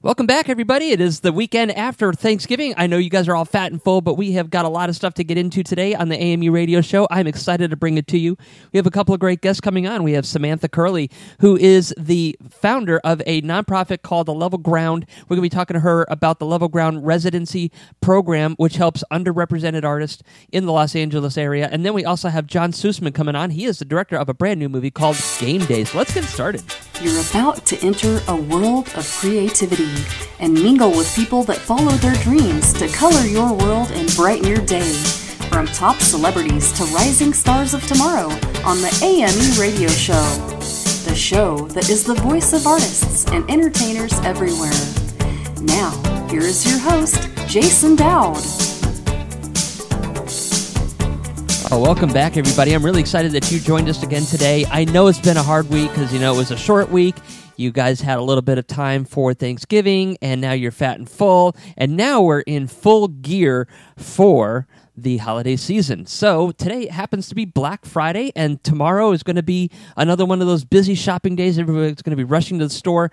Welcome back, everybody. It is the weekend after Thanksgiving. I know you guys are all fat and full, but we have got a lot of stuff to get into today on the AME radio show. I'm excited to bring it to you. We have a couple of great guests coming on. We have Samantha Curley, who is the founder of a nonprofit called The Level Ground. We're going to be talking to her about the Level Ground residency program, which helps underrepresented artists in the Los Angeles area. And then we also have John Sussman coming on. He is the director of a brand new movie called Game Days. Let's get started. You're about to enter a world of creativity and mingle with people that follow their dreams to color your world and brighten your day. From top celebrities to rising stars of tomorrow on the AME Radio Show. The show that is the voice of artists and entertainers everywhere. Now, here is your host, Jason Dowd. Oh, welcome back, everybody. I'm really excited that you joined us again today. I know it's been a hard week because, you know, it was a short week. You guys had a little bit of time for Thanksgiving, and now you're fat and full. And now we're in full gear for the holiday season. So today happens to be Black Friday, and tomorrow is going to be another one of those busy shopping days. Everybody's going to be rushing to the store.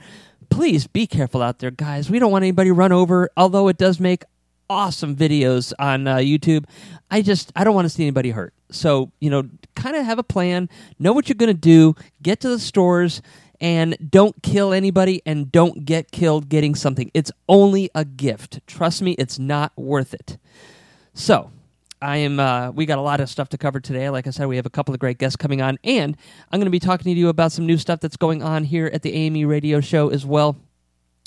Please be careful out there, guys. We don't want anybody run over, although it does make awesome videos on uh, YouTube. I just I don't want to see anybody hurt. So you know, kind of have a plan, know what you're going to do, get to the stores. And don't kill anybody and don't get killed getting something. It's only a gift. Trust me, it's not worth it. So, I am. Uh, we got a lot of stuff to cover today. Like I said, we have a couple of great guests coming on, and I'm going to be talking to you about some new stuff that's going on here at the AME Radio Show as well.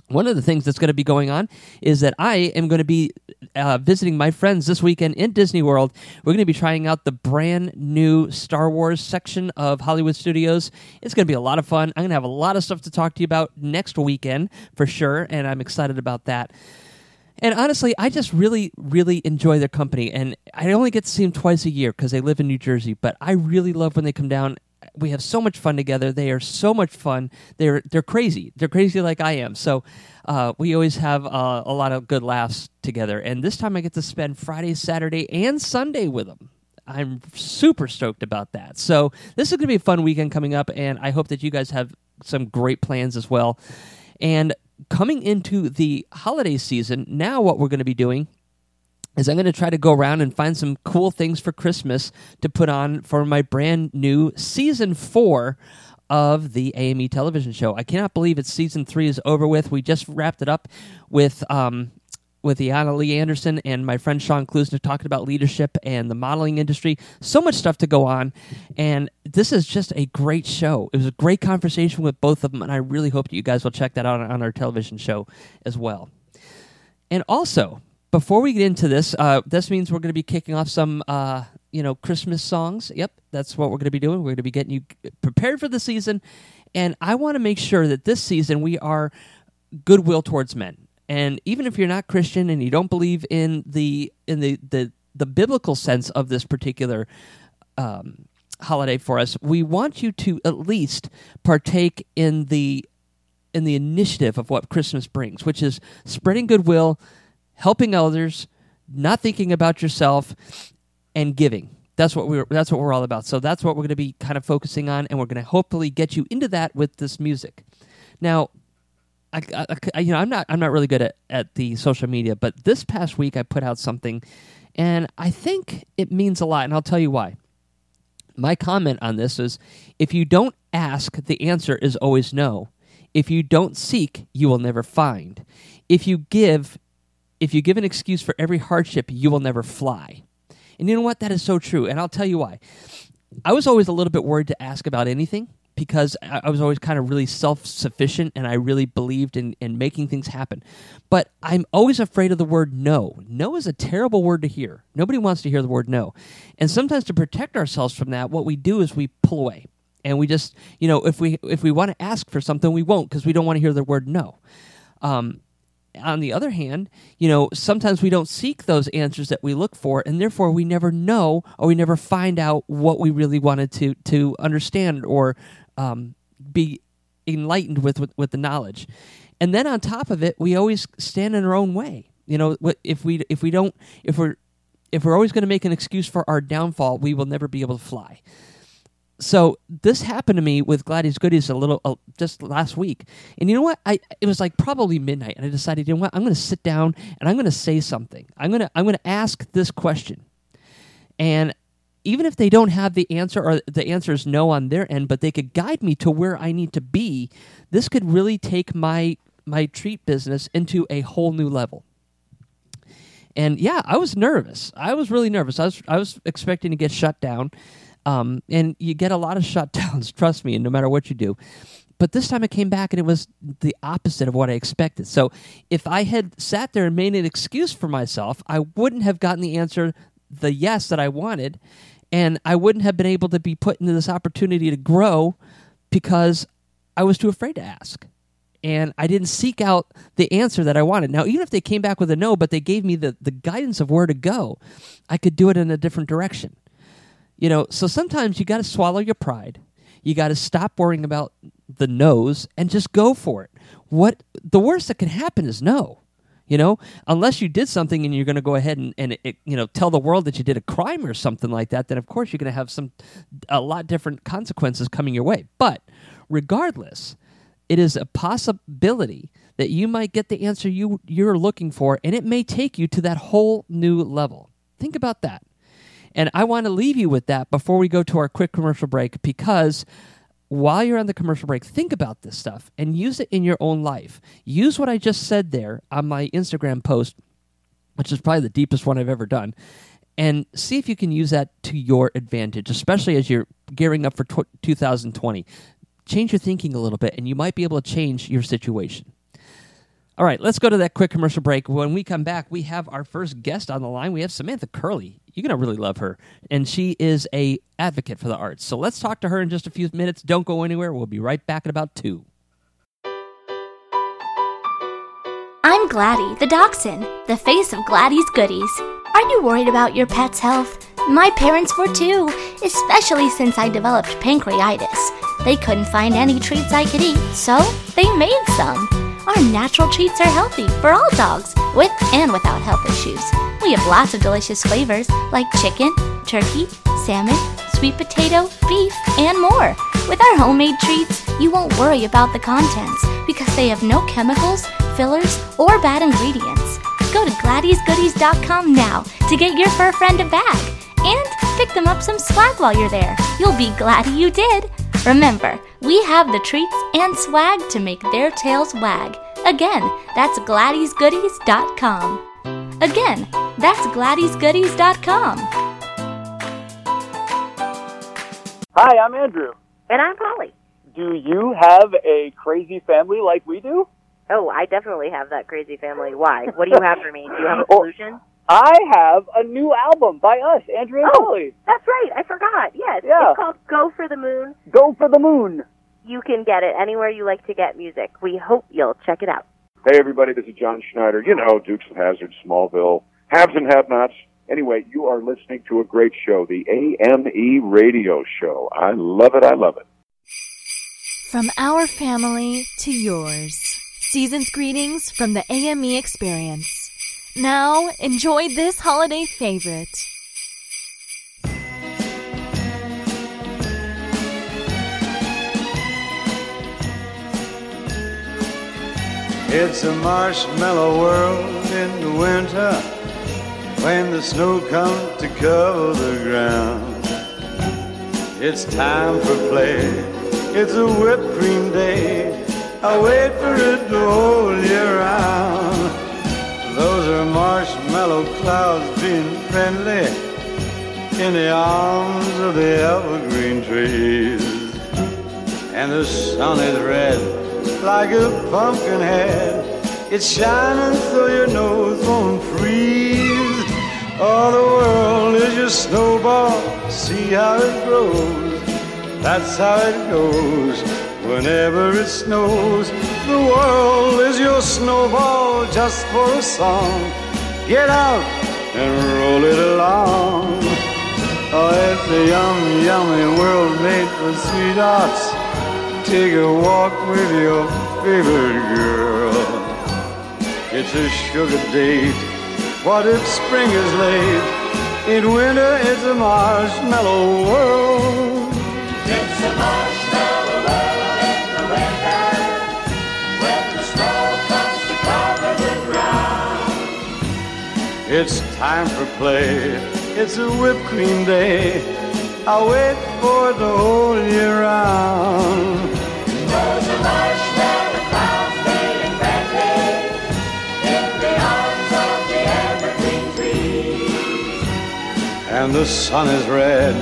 One of the things that's going to be going on is that I am going to be uh, visiting my friends this weekend in Disney World. We're going to be trying out the brand new Star Wars section of Hollywood Studios. It's going to be a lot of fun. I'm going to have a lot of stuff to talk to you about next weekend for sure, and I'm excited about that. And honestly, I just really, really enjoy their company. And I only get to see them twice a year because they live in New Jersey, but I really love when they come down we have so much fun together. They are so much fun. They're they're crazy. They're crazy like I am. So uh, we always have uh, a lot of good laughs together. And this time I get to spend Friday, Saturday, and Sunday with them. I'm super stoked about that. So this is going to be a fun weekend coming up, and I hope that you guys have some great plans as well. And coming into the holiday season, now what we're going to be doing is I'm going to try to go around and find some cool things for Christmas to put on for my brand new season four of the AME television show. I cannot believe it's season three is over with. We just wrapped it up with um, with Iana Lee Anderson and my friend Sean Klusner talking about leadership and the modeling industry. So much stuff to go on, and this is just a great show. It was a great conversation with both of them, and I really hope that you guys will check that out on our television show as well. And also, before we get into this, uh, this means we're going to be kicking off some, uh, you know, Christmas songs. Yep, that's what we're going to be doing. We're going to be getting you prepared for the season, and I want to make sure that this season we are goodwill towards men. And even if you're not Christian and you don't believe in the in the the, the biblical sense of this particular um, holiday for us, we want you to at least partake in the in the initiative of what Christmas brings, which is spreading goodwill helping others, not thinking about yourself, and giving. That's what we're that's what we're all about. So that's what we're going to be kind of focusing on, and we're going to hopefully get you into that with this music. Now, I, I, you know I'm not I'm not really good at, at the social media, but this past week I put out something, and I think it means a lot, and I'll tell you why. My comment on this is, if you don't ask, the answer is always no. If you don't seek, you will never find. If you give, if you give an excuse for every hardship, you will never fly. And you know what? That is so true. And I'll tell you why. I was always a little bit worried to ask about anything because I was always kind of really self sufficient and I really believed in, in making things happen. But I'm always afraid of the word no. No is a terrible word to hear. Nobody wants to hear the word no. And sometimes to protect ourselves from that, what we do is we pull away. And we just, you know, if we if we want to ask for something, we won't because we don't want to hear the word no. Um, on the other hand, you know, sometimes we don't seek those answers that we look for, and therefore we never know or we never find out what we really wanted to to understand or um, be enlightened with, with with the knowledge. And then on top of it, we always stand in our own way. You know, if we if we don't if we're if we're always going to make an excuse for our downfall, we will never be able to fly. So this happened to me with Gladdy's Goodies a little uh, just last week, and you know what? I it was like probably midnight, and I decided, you know what? I'm going to sit down and I'm going to say something. I'm going to I'm going to ask this question, and even if they don't have the answer or the answer is no on their end, but they could guide me to where I need to be, this could really take my my treat business into a whole new level. And yeah, I was nervous. I was really nervous. I was I was expecting to get shut down. Um, and you get a lot of shutdowns, trust me, and no matter what you do. But this time it came back and it was the opposite of what I expected. So if I had sat there and made an excuse for myself, I wouldn't have gotten the answer, the yes that I wanted, and I wouldn't have been able to be put into this opportunity to grow because I was too afraid to ask. And I didn't seek out the answer that I wanted. Now, even if they came back with a no, but they gave me the, the guidance of where to go, I could do it in a different direction. You know, so sometimes you got to swallow your pride. You got to stop worrying about the no's and just go for it. What the worst that can happen is no. You know, unless you did something and you're going to go ahead and, and it, you know tell the world that you did a crime or something like that, then of course you're going to have some a lot different consequences coming your way. But regardless, it is a possibility that you might get the answer you you're looking for, and it may take you to that whole new level. Think about that. And I want to leave you with that before we go to our quick commercial break because while you're on the commercial break, think about this stuff and use it in your own life. Use what I just said there on my Instagram post, which is probably the deepest one I've ever done, and see if you can use that to your advantage, especially as you're gearing up for 2020. Change your thinking a little bit, and you might be able to change your situation. All right, let's go to that quick commercial break. When we come back, we have our first guest on the line. We have Samantha Curley. You're going to really love her. And she is a advocate for the arts. So let's talk to her in just a few minutes. Don't go anywhere. We'll be right back in about 2. I'm Gladdy, the dachshund, the face of Gladdy's Goodies. Are you worried about your pet's health? My parents were too, especially since I developed pancreatitis. They couldn't find any treats I could eat, so they made some. Our natural treats are healthy for all dogs, with and without health issues. We have lots of delicious flavors like chicken, turkey, salmon, sweet potato, beef, and more. With our homemade treats, you won't worry about the contents because they have no chemicals, fillers, or bad ingredients. Go to GladysGoodies.com now to get your fur friend a bag and pick them up some swag while you're there. You'll be glad you did. Remember, we have the treats and swag to make their tails wag. Again, that's GladysGoodies.com. Again, that's GladysGoodies.com. Hi, I'm Andrew. And I'm Polly. Do you have a crazy family like we do? Oh, I definitely have that crazy family. Why? What do you have for me? Do you have a Oh. solution? I have a new album by us, Andrew and Oh. Polly. That's right. I forgot. Yes. Yeah. It's called Go for the Moon. Go for the moon. You can get it anywhere you like to get music. We hope you'll check it out. Hey, everybody, this is John Schneider. You know, Dukes of Hazzard, Smallville, haves and have nots. Anyway, you are listening to a great show, the AME Radio Show. I love it. I love it. From our family to yours. Season's greetings from the AME experience. Now, enjoy this holiday favorite. It's a marshmallow world in the winter when the snow comes to cover the ground. It's time for play. It's a whipped cream day. I wait for it whole year round. Those are marshmallow clouds being friendly in the arms of the evergreen trees. And the sun is red like a pumpkin head. It's shining so your nose won't freeze. All the world is your snowball. See how it grows. That's how it goes. Whenever it snows, the world is your snowball just for a song. Get out and roll it along. Oh, it's a yummy, yummy world made for sweethearts. Take a walk with your favorite girl. It's a sugar date. What if spring is late? In winter, it's a marshmallow world. It's time for play. It's a whipped cream day. I wait for it the whole year round. There's a marshmallow cloud skating friendly in the arms of the evergreen trees. And the sun is red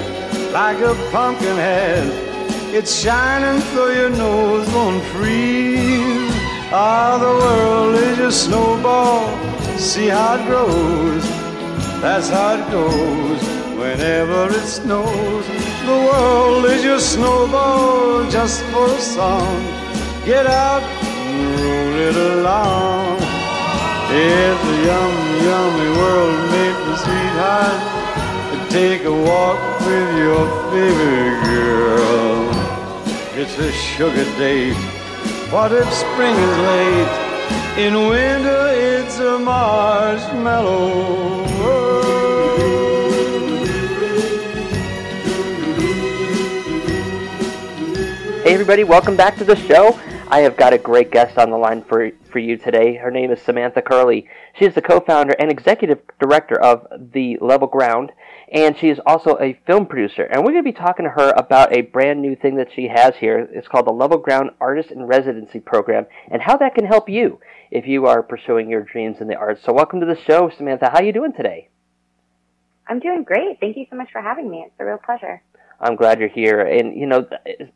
like a pumpkin head. It's shining so your nose won't freeze. Ah, the world is your snowball see how it grows. That's how it goes whenever it snows. The world is your snowball just for a song. Get out and roll it along. It's a yummy, yummy world made for sweethearts to take a walk with your favorite girl. It's a sugar date. What if spring is late? In winter, it's a marshmallow Hey, everybody, welcome back to the show. I have got a great guest on the line for, for you today. Her name is Samantha Curley. She is the co founder and executive director of The Level Ground, and she is also a film producer. And we're going to be talking to her about a brand new thing that she has here. It's called the Level Ground Artist in Residency Program, and how that can help you if you are pursuing your dreams in the arts. So, welcome to the show, Samantha. How are you doing today? I'm doing great. Thank you so much for having me. It's a real pleasure. I'm glad you're here. And you know,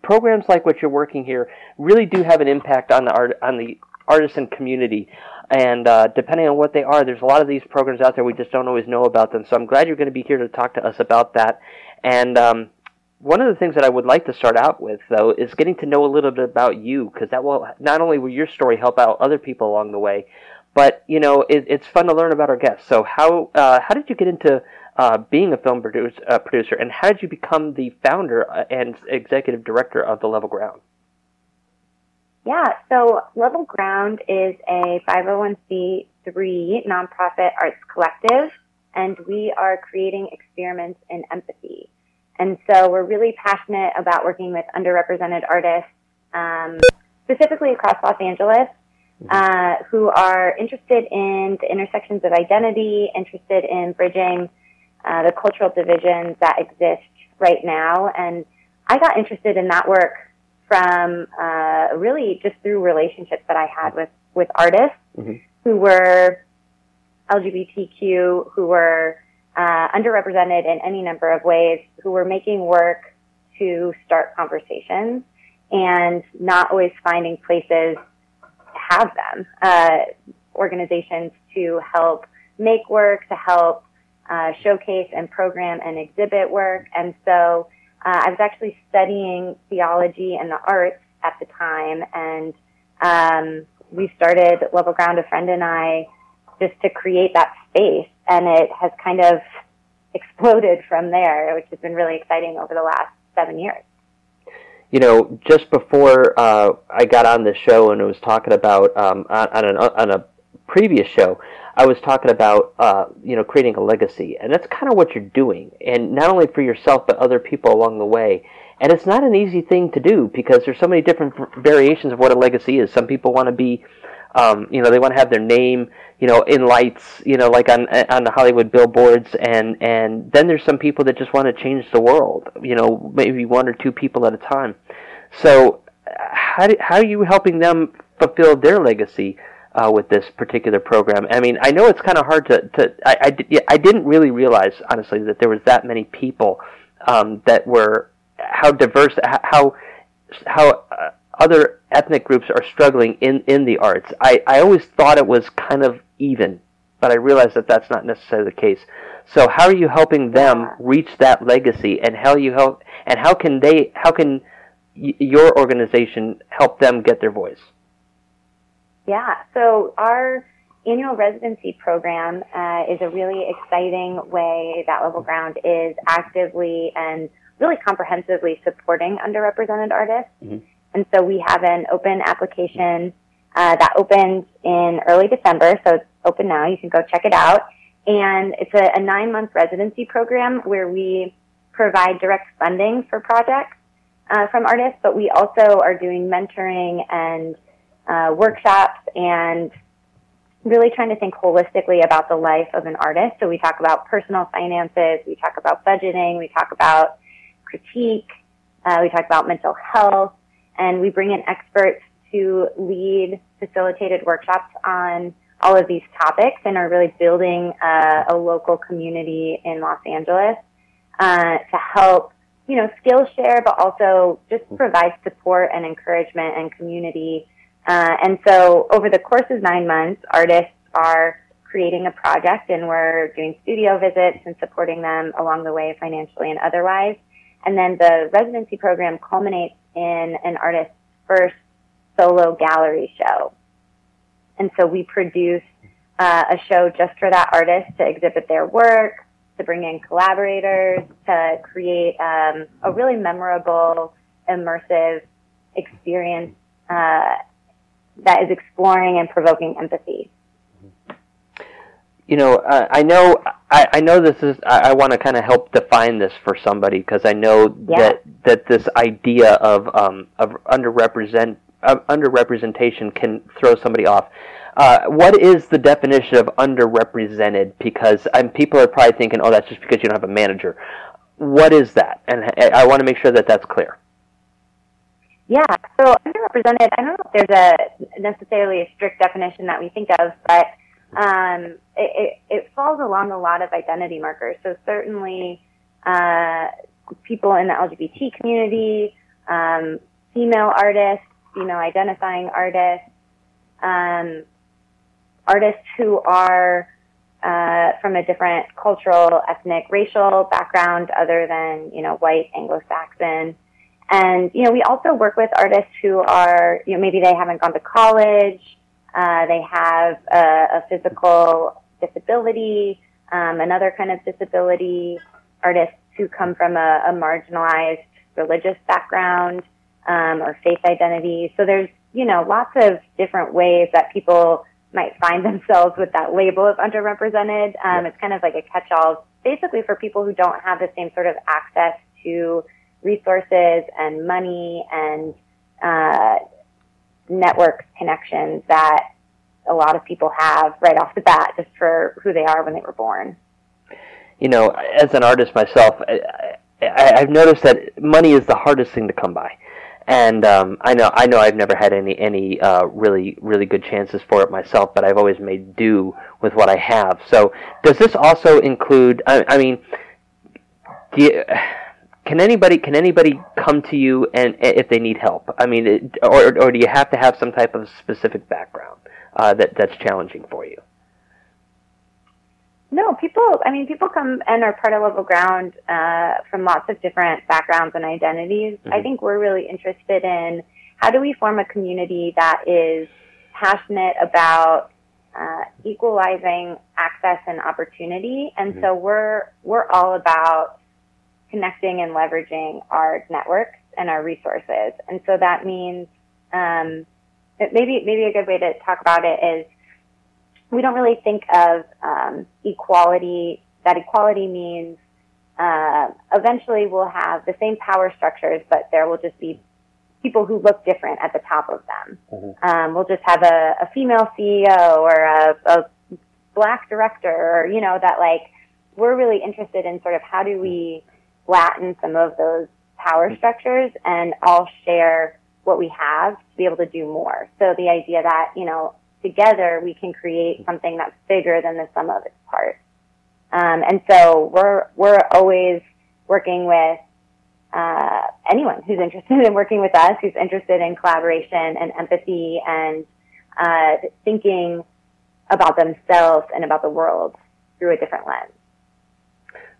programs like what you're working here really do have an impact on the art on the artisan community. And uh, depending on what they are, there's a lot of these programs out there we just don't always know about them. So I'm glad you're going to be here to talk to us about that. And um, one of the things that I would like to start out with, though, is getting to know a little bit about you, because that will not only will your story help out other people along the way, but you know, it, it's fun to learn about our guests. So how uh, how did you get into uh, being a film produce, uh, producer, and how did you become the founder uh, and executive director of the Level Ground? Yeah, so Level Ground is a 501c3 nonprofit arts collective, and we are creating experiments in empathy. And so we're really passionate about working with underrepresented artists, um, specifically across Los Angeles, mm-hmm. uh, who are interested in the intersections of identity, interested in bridging uh, the cultural divisions that exist right now. And I got interested in that work from uh, really just through relationships that I had with with artists mm-hmm. who were LGBTQ, who were uh, underrepresented in any number of ways, who were making work to start conversations and not always finding places to have them. Uh, organizations to help make work, to help uh, showcase and program and exhibit work. And so uh, I was actually studying theology and the arts at the time, and um, we started Level Ground, a friend and I, just to create that space and it has kind of exploded from there, which has been really exciting over the last seven years. You know, just before uh, I got on the show and I was talking about um, on, on, an, on a previous show, I was talking about uh, you know creating a legacy, and that's kind of what you're doing, and not only for yourself but other people along the way. And it's not an easy thing to do because there's so many different variations of what a legacy is. Some people want to be um, you know, they want to have their name, you know, in lights, you know, like on on the Hollywood billboards, and and then there's some people that just want to change the world, you know, maybe one or two people at a time. So, how do, how are you helping them fulfill their legacy uh, with this particular program? I mean, I know it's kind of hard to to I I, I didn't really realize honestly that there was that many people um, that were how diverse how how uh, other ethnic groups are struggling in, in the arts. I, I always thought it was kind of even, but I realize that that's not necessarily the case. So how are you helping them reach that legacy, and how you help, and how can they, how can y- your organization help them get their voice? Yeah, so our annual residency program uh, is a really exciting way that Level Ground is actively and really comprehensively supporting underrepresented artists. Mm-hmm. And so we have an open application uh, that opens in early December. So it's open now. You can go check it out. And it's a, a nine month residency program where we provide direct funding for projects. uh, from artists, but we also are doing mentoring and uh, workshops and really trying to think holistically about the life of an artist. So we talk about personal finances, we talk about budgeting, we talk about critique, uh, we talk about mental health, and we bring in experts to lead facilitated workshops on all of these topics and are really building uh, a local community in Los Angeles uh, to help, you know, Skillshare, but also just provide support and encouragement and community. Uh, and so over the course of nine months, artists are creating a project and we're doing studio visits and supporting them along the way financially and otherwise. And then the residency program culminates in an artist's first solo gallery show. And so we produce uh, a show just for that artist to exhibit their work, to bring in collaborators, to create um, a really memorable, immersive experience uh, that is exploring and provoking empathy. You know, uh, I know, I, I know this is. I, I want to kind of help define this for somebody because I know Yeah. that that this idea of um, of underrepresent uh, underrepresentation can throw somebody off. Uh, what is the definition of underrepresented? Because um, people are probably thinking, "Oh, that's just because you don't have a manager." What is that? And I, I want to make sure that that's clear. Yeah, so underrepresented, I don't know if there's a necessarily a strict definition that we think of, but um, it, it, it falls along a lot of identity markers. So certainly uh, people in the LGBT community, um, female artists, female identifying artists, um, artists who are uh, from a different cultural, ethnic, racial background other than, you know, white Anglo-Saxon. And, you know, we also work with artists who are, you know, maybe they haven't gone to college, uh, they have a, a physical disability, um, another kind of disability, artists who come from a, a marginalized religious background um, or faith identity. So there's, you know, lots of different ways that people might find themselves with that label of underrepresented. Um, It's kind of like a catch-all, basically for people who don't have the same sort of access to resources and money and uh, network connections that a lot of people have right off the bat just for who they are when they were born. you know, as an artist myself, I, I, I've noticed that money is the hardest thing to come by, and um, I know I know I've never had any any uh, really really good chances for it myself, but I've always made do with what I have. So, does this also include? I, I mean, do you, can anybody can anybody come to you and if they need help? I mean, it, or or do you have to have some type of specific background uh, that that's challenging for you? No, people, I mean, people come and are part of Level Ground uh, from lots of different backgrounds and identities. I think we're really interested in how do we form a community that is passionate about uh, equalizing access and opportunity. And so we're, we're all about connecting and leveraging our networks and our resources. And so that means, um, maybe, maybe a good way to talk about it is we don't really think of um, equality. That equality means uh, eventually we'll have the same power structures, but there will just be people who look different at the top of them. Um, we'll just have a, a female CEO or a, a black director, or you know that like we're really interested in sort of how do we flatten some of those power structures and all share what we have to be able to do more. So the idea that you know together we can create something that's bigger than the sum of its parts. Um, and so we're we're always working with uh, anyone who's interested in working with us, who's interested in collaboration and empathy and uh, thinking about themselves and about the world through a different lens.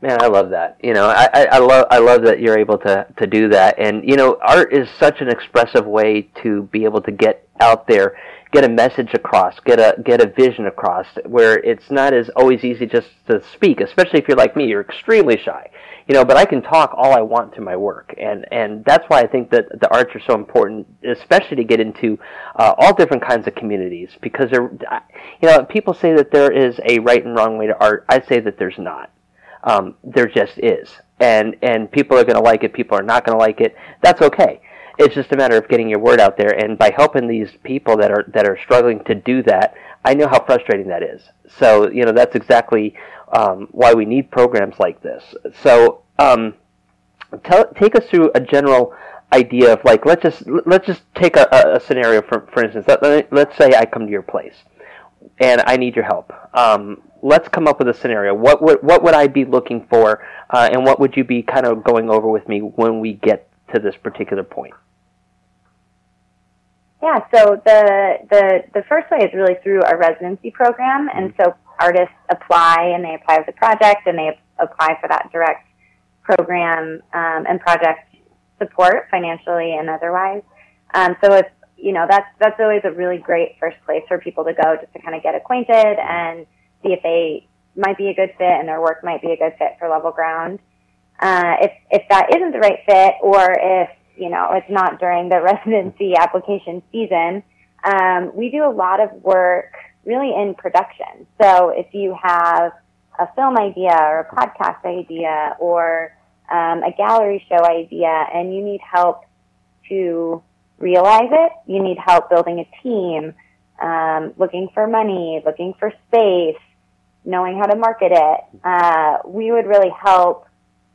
Man, I love that. You know, I, I, I love I love that you're able to to do that. And you know, art is such an expressive way to be able to get out there, get a message across, get a get a vision across. Where it's not as always easy just to speak, especially if you're like me, you're extremely shy. You know, but I can talk all I want to my work, and and that's why I think that the arts are so important, especially to get into uh, all different kinds of communities. Because there, you know, people say that there is a right and wrong way to art. I say that there's not. Um, there just is, and and people are going to like it. People are not going to like it. That's okay. It's just a matter of getting your word out there, and by helping these people that are that are struggling to do that, I know how frustrating that is. So you know that's exactly um, why we need programs like this. So um, tell, take us through a general idea of like let's just let's just take a, a scenario for for instance. Let, let's say I come to your place and I need your help. Um, let's come up with a scenario. What would what would I be looking for, uh, and what would you be kind of going over with me when we get to this particular point? Yeah, so the the the first way is really through our residency program, and so artists apply and they apply with a project and they apply for that direct program um, and project support financially and otherwise. Um, so it's you know that's that's always a really great first place for people to go just to kind of get acquainted and see if they might be a good fit and their work might be a good fit for Level Ground. Uh, if if that isn't the right fit, or if you know it's not during the residency application season, um, we do a lot of work really in production. So if you have a film idea or a podcast idea or um, a gallery show idea and you need help to realize it, you need help building a team, um, looking for money, looking for space, knowing how to market it, uh, we would really help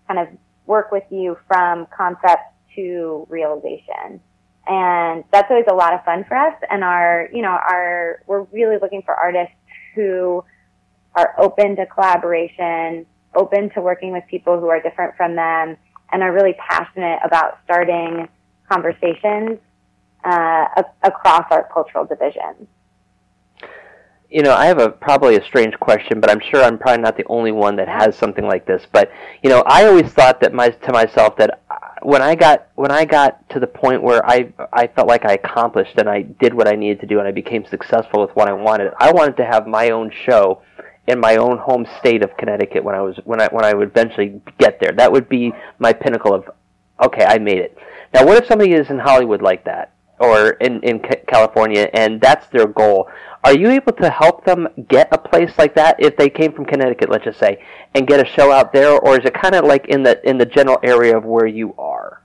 kind of work with you from concept to realization and that's always a lot of fun for us. And our, you know, our we're really looking for artists who are open to collaboration, open to working with people who are different from them, and are really passionate about starting conversations uh, across our cultural divisions you know, I have a probably a strange question, but I'm sure I'm probably not the only one that has something like this. But you know, I always thought that my to myself that uh, when I got when I got to the point where I I felt like I accomplished and I did what I needed to do and I became successful with what I wanted, I wanted to have my own show in my own home state of Connecticut when I was when I when I would eventually get there. That would be my pinnacle of okay, I made it. Now, what if somebody is in Hollywood like that? or in, in California, and that's their goal. Are you able to help them get a place like that if they came from Connecticut, let's just say, and get a show out there, or is it kind of like in the in the general area of where you are?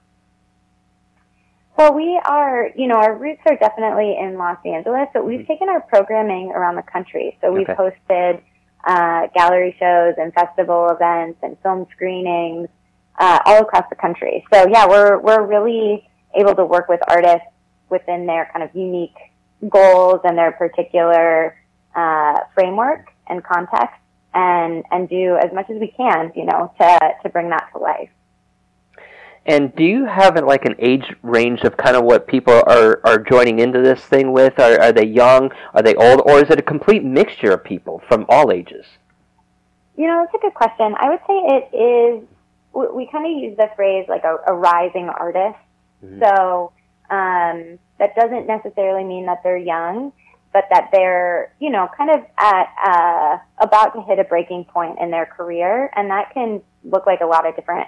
Well, we are, you know, our roots are definitely in Los Angeles, but we've mm-hmm. taken our programming around the country. So we've okay. hosted uh, gallery shows and festival events and film screenings uh, all across the country. So yeah, we're we're really able to work with artists within their kind of unique goals and their particular uh, framework and context and and do as much as we can, you know, to to bring that to life. And do you have like an age range of kind of what people are, are joining into this thing with? Are, are they young? Are they old? Or is it a complete mixture of people from all ages? You know, that's a good question. I would say it is, we, we kind of use the phrase like a, a rising artist. Mm-hmm. So um, that doesn't necessarily mean that they're young, but that they're, you know, kind of at uh, about to hit a breaking point in their career, and that can look like a lot of different.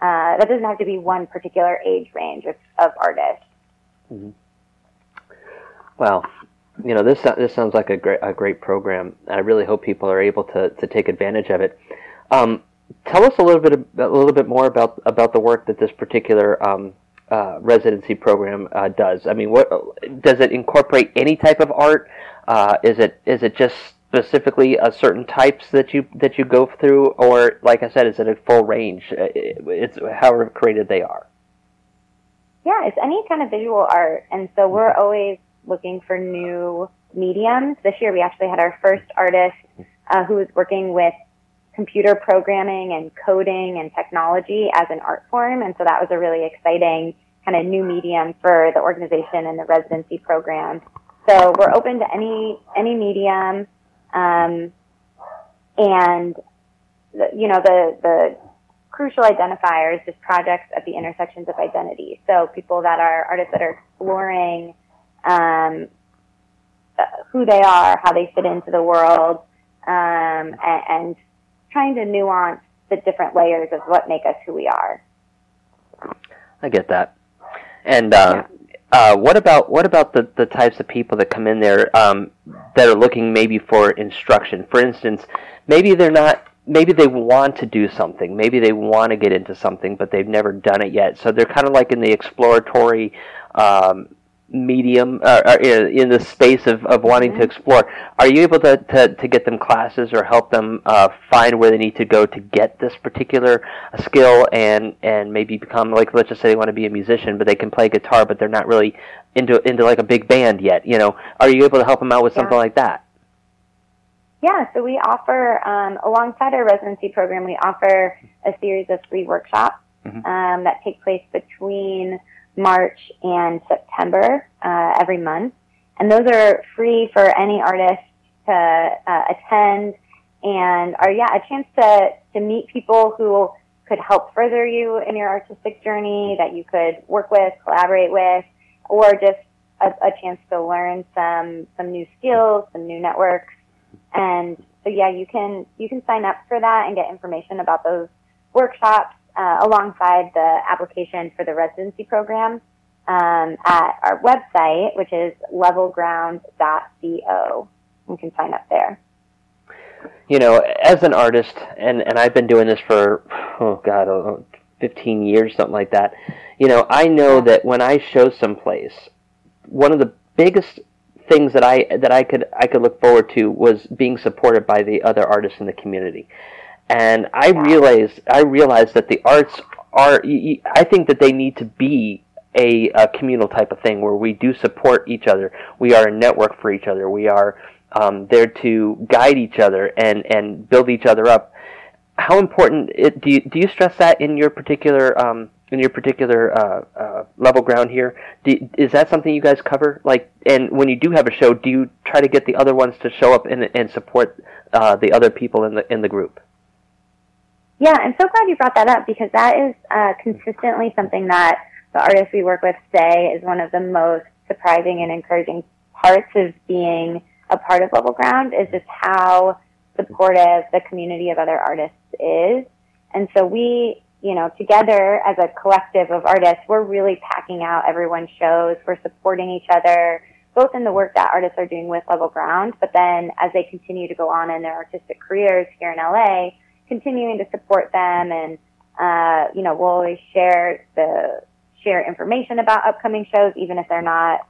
Uh, that doesn't have to be one particular age range of, of artists. Mm-hmm. Well, you know, this this sounds like a great a great program. I really hope people are able to, to take advantage of it. Um, tell us a little bit a little bit more about about the work that this particular um, uh, residency program uh, does. I mean, what does it incorporate any type of art? Uh, is it is it just specifically a certain types that you that you go through, or like I said, is it a full range? Uh, it's however creative they are. Yeah, it's any kind of visual art, and so we're always looking for new mediums. This year, we actually had our first artist uh, who was working with computer programming and coding and technology as an art form. And so that was a really exciting kind of new medium for the organization and the residency program. So we're open to any, any medium. Um, and, the, you know, the, the crucial identifiers, just projects at the intersections of identity. So people that are artists that are exploring, um, who they are, how they fit into the world, um, and, and trying to nuance the different layers of what make us who we are. I get that. And uh, yeah. uh, what about what about the, the types of people that come in there um, that are looking maybe for instruction? For instance, maybe they're not maybe they want to do something, maybe they want to get into something, but they've never done it yet. So they're kind of like in the exploratory um, medium, uh, uh in the space of, of wanting mm-hmm. to explore. Are you able to, to, to get them classes or help them uh, find where they need to go to get this particular skill and, and maybe become, like, let's just say they want to be a musician, but they can play guitar, but they're not really into, into like a big band yet, you know? Are you able to help them out with yeah. something like that? Yeah, so we offer, um, alongside our residency program, we offer a series of free workshops mm-hmm. um, that take place between March and September uh, every month. And those are free for any artist to uh, attend and are, yeah, a chance to, to meet people who could help further you in your artistic journey that you could work with, collaborate with, or just a, a chance to learn some, some new skills, some new networks. And so yeah, you can, you can sign up for that and get information about those workshops uh, alongside the application for the residency program um, at our website, which is levelground.co. You can sign up there. You know, as an artist, and, and I've been doing this for, oh God, oh, 15 years, something like that. You know, I know that when I show someplace, one of the biggest things that I that I could I could look forward to was being supported by the other artists in the community and I realized I realized that the arts are. I think that they need to be a, a, communal type of thing where we do support each other. We are a network for each other. We are um, there to guide each other and and build each other up. How important it, do you do you stress that in your particular um, in your particular uh, uh, level ground here? Do, is that something you guys cover? Like, and when you do have a show, do you try to get the other ones to show up and, and support uh, the other people in the in the group? Yeah, I'm so glad you brought that up because that is uh, consistently something that the artists we work with say is one of the most surprising and encouraging parts of being a part of Level Ground is just how supportive the community of other artists is. And so we, you know, together as a collective of artists, we're really packing out everyone's shows. We're supporting each other, both in the work that artists are doing with Level Ground, but then as they continue to go on in their artistic careers here in LA, continuing to support them and uh, you know we'll always share the share information about upcoming shows even if they're not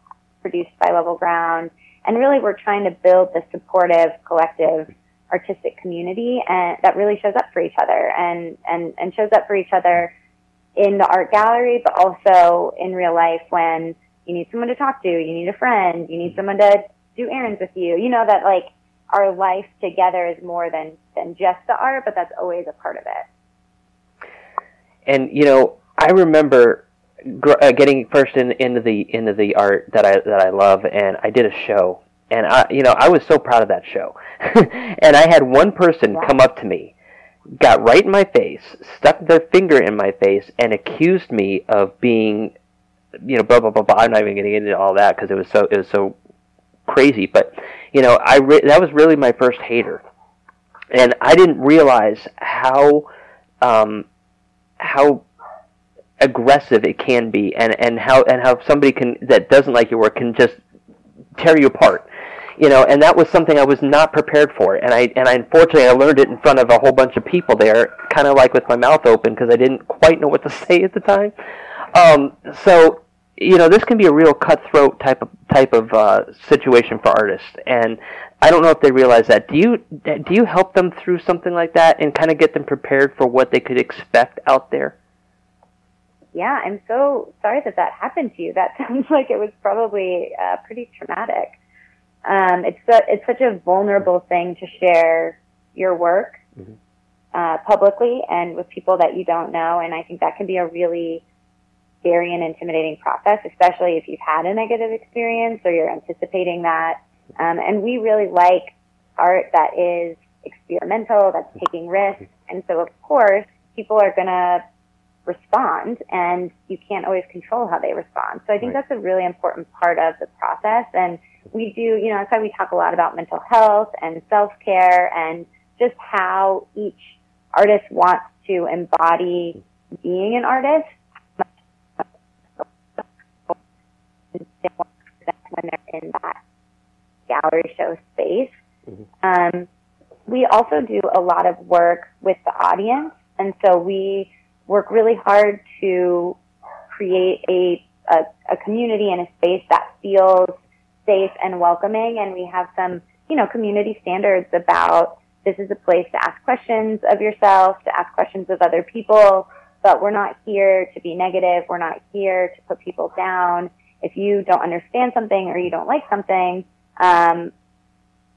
produced by level ground. And really we're trying to build the supportive collective artistic community and that really shows up for each other and and and shows up for each other in the art gallery but also in real life when you need someone to talk to you need a friend you need someone to do errands with you. You know that like our life together is more than than just the art, but that's always a part of it. And you know, I remember gr- uh, getting first in, into the into the art that I that I love, and I did a show, and I you know I was so proud of that show, and I had one person yeah. come up to me. Got right in my face, stuck their finger in my face, and accused me of being, you know, blah blah blah blah. I'm not even getting into all that because it was so it was so crazy. But you know, I re- that was really my first hater, and I didn't realize how um, how aggressive it can be, and and how and how somebody can that doesn't like your work can just tear you apart. You know, and that was something I was not prepared for, and I and I unfortunately I learned it in front of a whole bunch of people there, kind of like with my mouth open because I didn't quite know what to say at the time. Um, so you know, this can be a real cutthroat type of type of uh, situation for artists, and I don't know if they realize that. Do you do you help them through something like that and kind of get them prepared for what they could expect out there? Yeah, I'm so sorry that that happened to you. That sounds like it was probably uh, pretty traumatic. Um, it's a, it's such a vulnerable thing to share your work mm-hmm. uh, publicly and with people that you don't know, and I think that can be a really scary and intimidating process, especially if you've had a negative experience or you're anticipating that. Um, and we really like art that is experimental, that's taking risks. And so, of course, people are going to respond and you can't always control how they respond. So I think right. that's a really important part of the process. And we do, you know, that's why we talk a lot about mental health and self-care and just how each artist wants to embody being an artist when they're in that gallery show space. Mm-hmm. Um, we also do a lot of work with the audience, and so we work really hard to create a, a, a community and a space that feels safe and welcoming. And we have some, you know, community standards about this is a place to ask questions of yourself, to ask questions of other people, but we're not here to be negative. We're not here to put people down. If you don't understand something or you don't like something, um,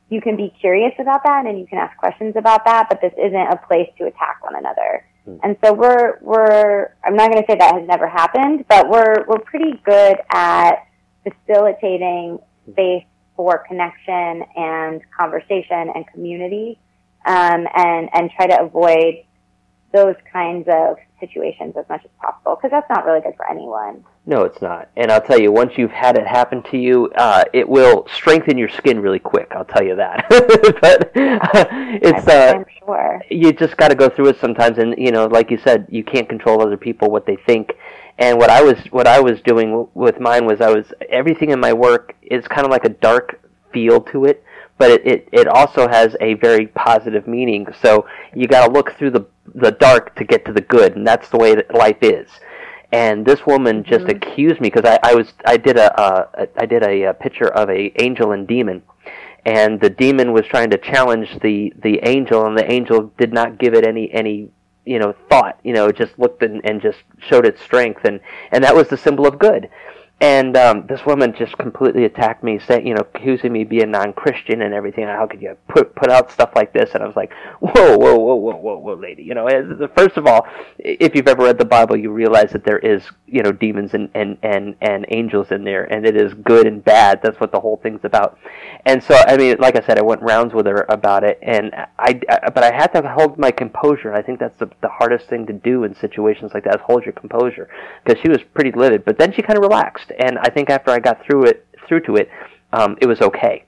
you can be curious about that and you can ask questions about that, but this isn't a place to attack one another. Hmm. And so we're, we're, I'm not going to say that has never happened, but we're, we're pretty good at facilitating space for connection and conversation and community, um, and, and try to avoid those kinds of situations as much as possible because that's not really good for anyone. No, it's not. And I'll tell you, once you've had it happen to you, uh, it will strengthen your skin really quick. I'll tell you that. but uh, it's uh, I'm sure you just got to go through it sometimes. And you know, like you said, you can't control other people what they think. And what I was what I was doing with mine was I was everything in my work is kind of like a dark feel to it but it, it, it also has a very positive meaning. So you got to look through the the dark to get to the good, and that's the way that life is. And this woman just mm-hmm. accused me because I, I was I did a uh, I did a, a picture of a angel and demon, and the demon was trying to challenge the the angel, and the angel did not give it any any you know thought. You know, just looked and, and just showed its strength, and and that was the symbol of good. And um, this woman just completely attacked me, saying, you know, accusing me of being non-Christian and everything. How could you put put out stuff like this? And I was like, whoa, whoa, whoa, whoa, whoa, whoa, lady. You know, first of all, if you've ever read the Bible, you realize that there is, you know, demons and and and and angels in there, and it is good and bad. That's what the whole thing's about. And so, I mean, like I said, I went rounds with her about it, and I, I but I had to hold my composure. And I think that's the the hardest thing to do in situations like that is hold your composure because she was pretty livid, but then she kind of relaxed and I think after I got through it through to it, um, it was okay.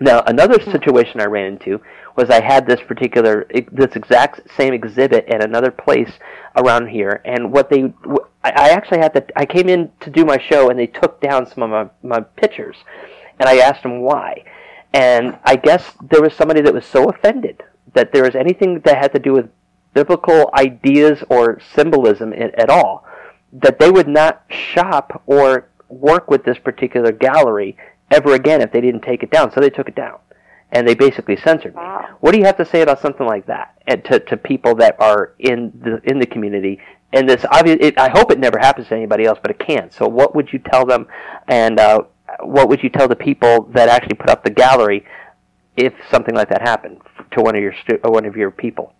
Now another hmm. situation I ran into was I had this particular this exact same exhibit at another place around here, and what they I actually had to I came in to do my show and they took down some of my my pictures, and I asked them why, and I guess there was somebody that was so offended that there was anything that had to do with biblical ideas or symbolism at all that they would not shop or work with this particular gallery ever again if they didn't take it down. So they took it down. And they basically censored me. Wow. What do you have to say about something like that and to, to people that are in the in the community? And this obvious, it, I hope it never happens to anybody else, but it can. So what would you tell them, and uh, what would you tell the people that actually put up the gallery if something like that happened to one of your stu- one of your people?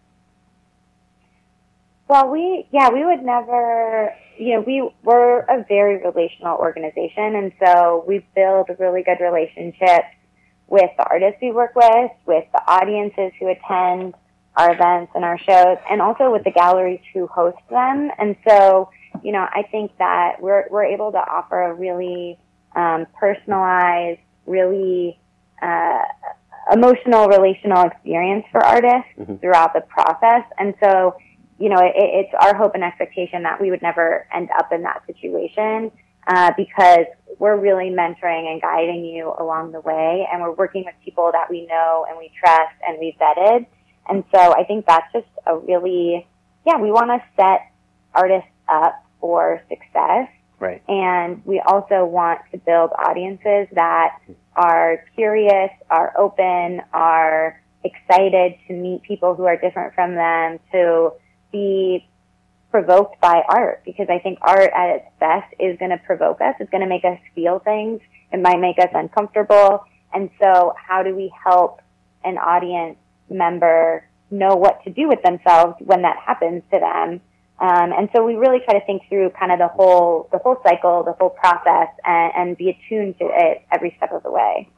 Well, we yeah, we would never. You know, we we're a very relational organization, and so we build really good relationships with the artists we work with, with the audiences who attend our events and our shows, and also with the galleries who host them. And so, you know, I think that we're we're able to offer a really um, personalized, really uh, emotional, relational experience for artists mm-hmm. throughout the process. And so you know, it, it's our hope and expectation that we would never end up in that situation uh, because we're really mentoring and guiding you along the way, and we're working with people that we know and we trust and we've vetted. And so I think that's just a really, yeah, we want to set artists up for success. Right. And we also want to build audiences that are curious, are open, are excited to meet people who are different from them, to be provoked by art because I think art at its best is going to provoke us. It's going to make us feel things. It might make us uncomfortable. And so how do we help an audience member know what to do with themselves when that happens to them? Um, and so we really try to think through kind of the whole, the whole cycle, the whole process and, and be attuned to it every step of the way.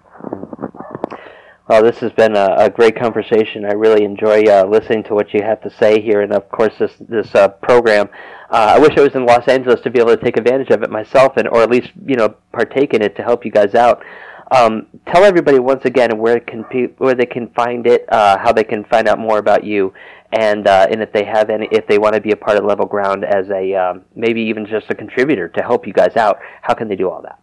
Well, this has been a, a great conversation. I really enjoy uh, listening to what you have to say here, and of course, this this uh, program. Uh, I wish I was in Los Angeles to be able to take advantage of it myself, and or at least you know partake in it to help you guys out. Um, tell everybody once again where can pe- where they can find it, uh, how they can find out more about you, and uh, and if they have any, if they want to be a part of Level Ground as a um, maybe even just a contributor to help you guys out, how can they do all that?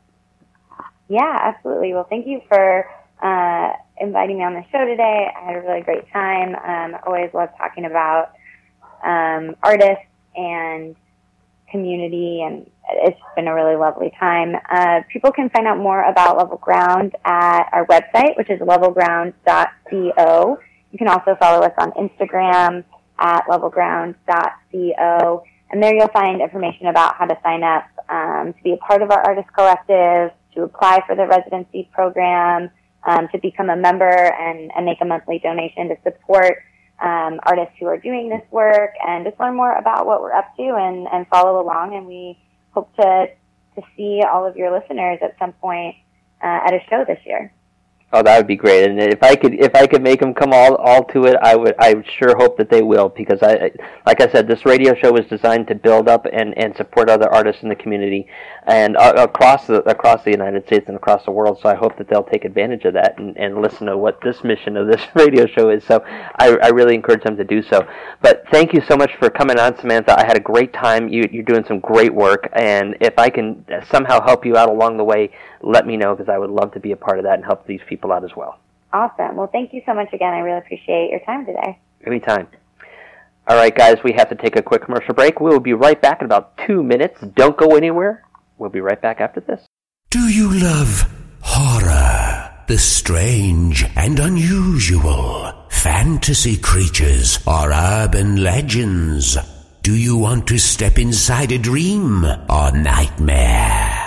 Yeah, absolutely. Well, thank you for uh, inviting me on the show today. I had a really great time. Um, always love talking about um, artists and community, and it's been a really lovely time. Uh, people can find out more about Level Ground at our website, which is levelground.co. You can also follow us on Instagram at levelground.co. And there you'll find information about how to sign up um, to be a part of our artist collective, to apply for the residency program, um, to become a member and, and make a monthly donation to support um, artists who are doing this work and just learn more about what we're up to and, and follow along. And we hope to, to see all of your listeners at some point uh, at a show this year. Oh, that would be great. And if I could, if I could make them come all all to it, I would. I sure hope that they will, because I, like I said, this radio show was designed to build up and, and support other artists in the community, and uh, across the across the United States and across the world. So I hope that they'll take advantage of that and, and listen to what this mission of this radio show is. So I, I really encourage them to do so. But thank you so much for coming on, Samantha. I had a great time. You you're doing some great work, and if I can somehow help you out along the way, let me know because I would love to be a part of that and help these people out as well. Awesome. Well, thank you so much again. I really appreciate your time today. Anytime. All right, guys, we have to take a quick commercial break. We will be right back in about two minutes. Don't go anywhere. We'll be right back after this. Do you love horror? The strange and unusual, fantasy creatures or urban legends? Do you want to step inside a dream or nightmare?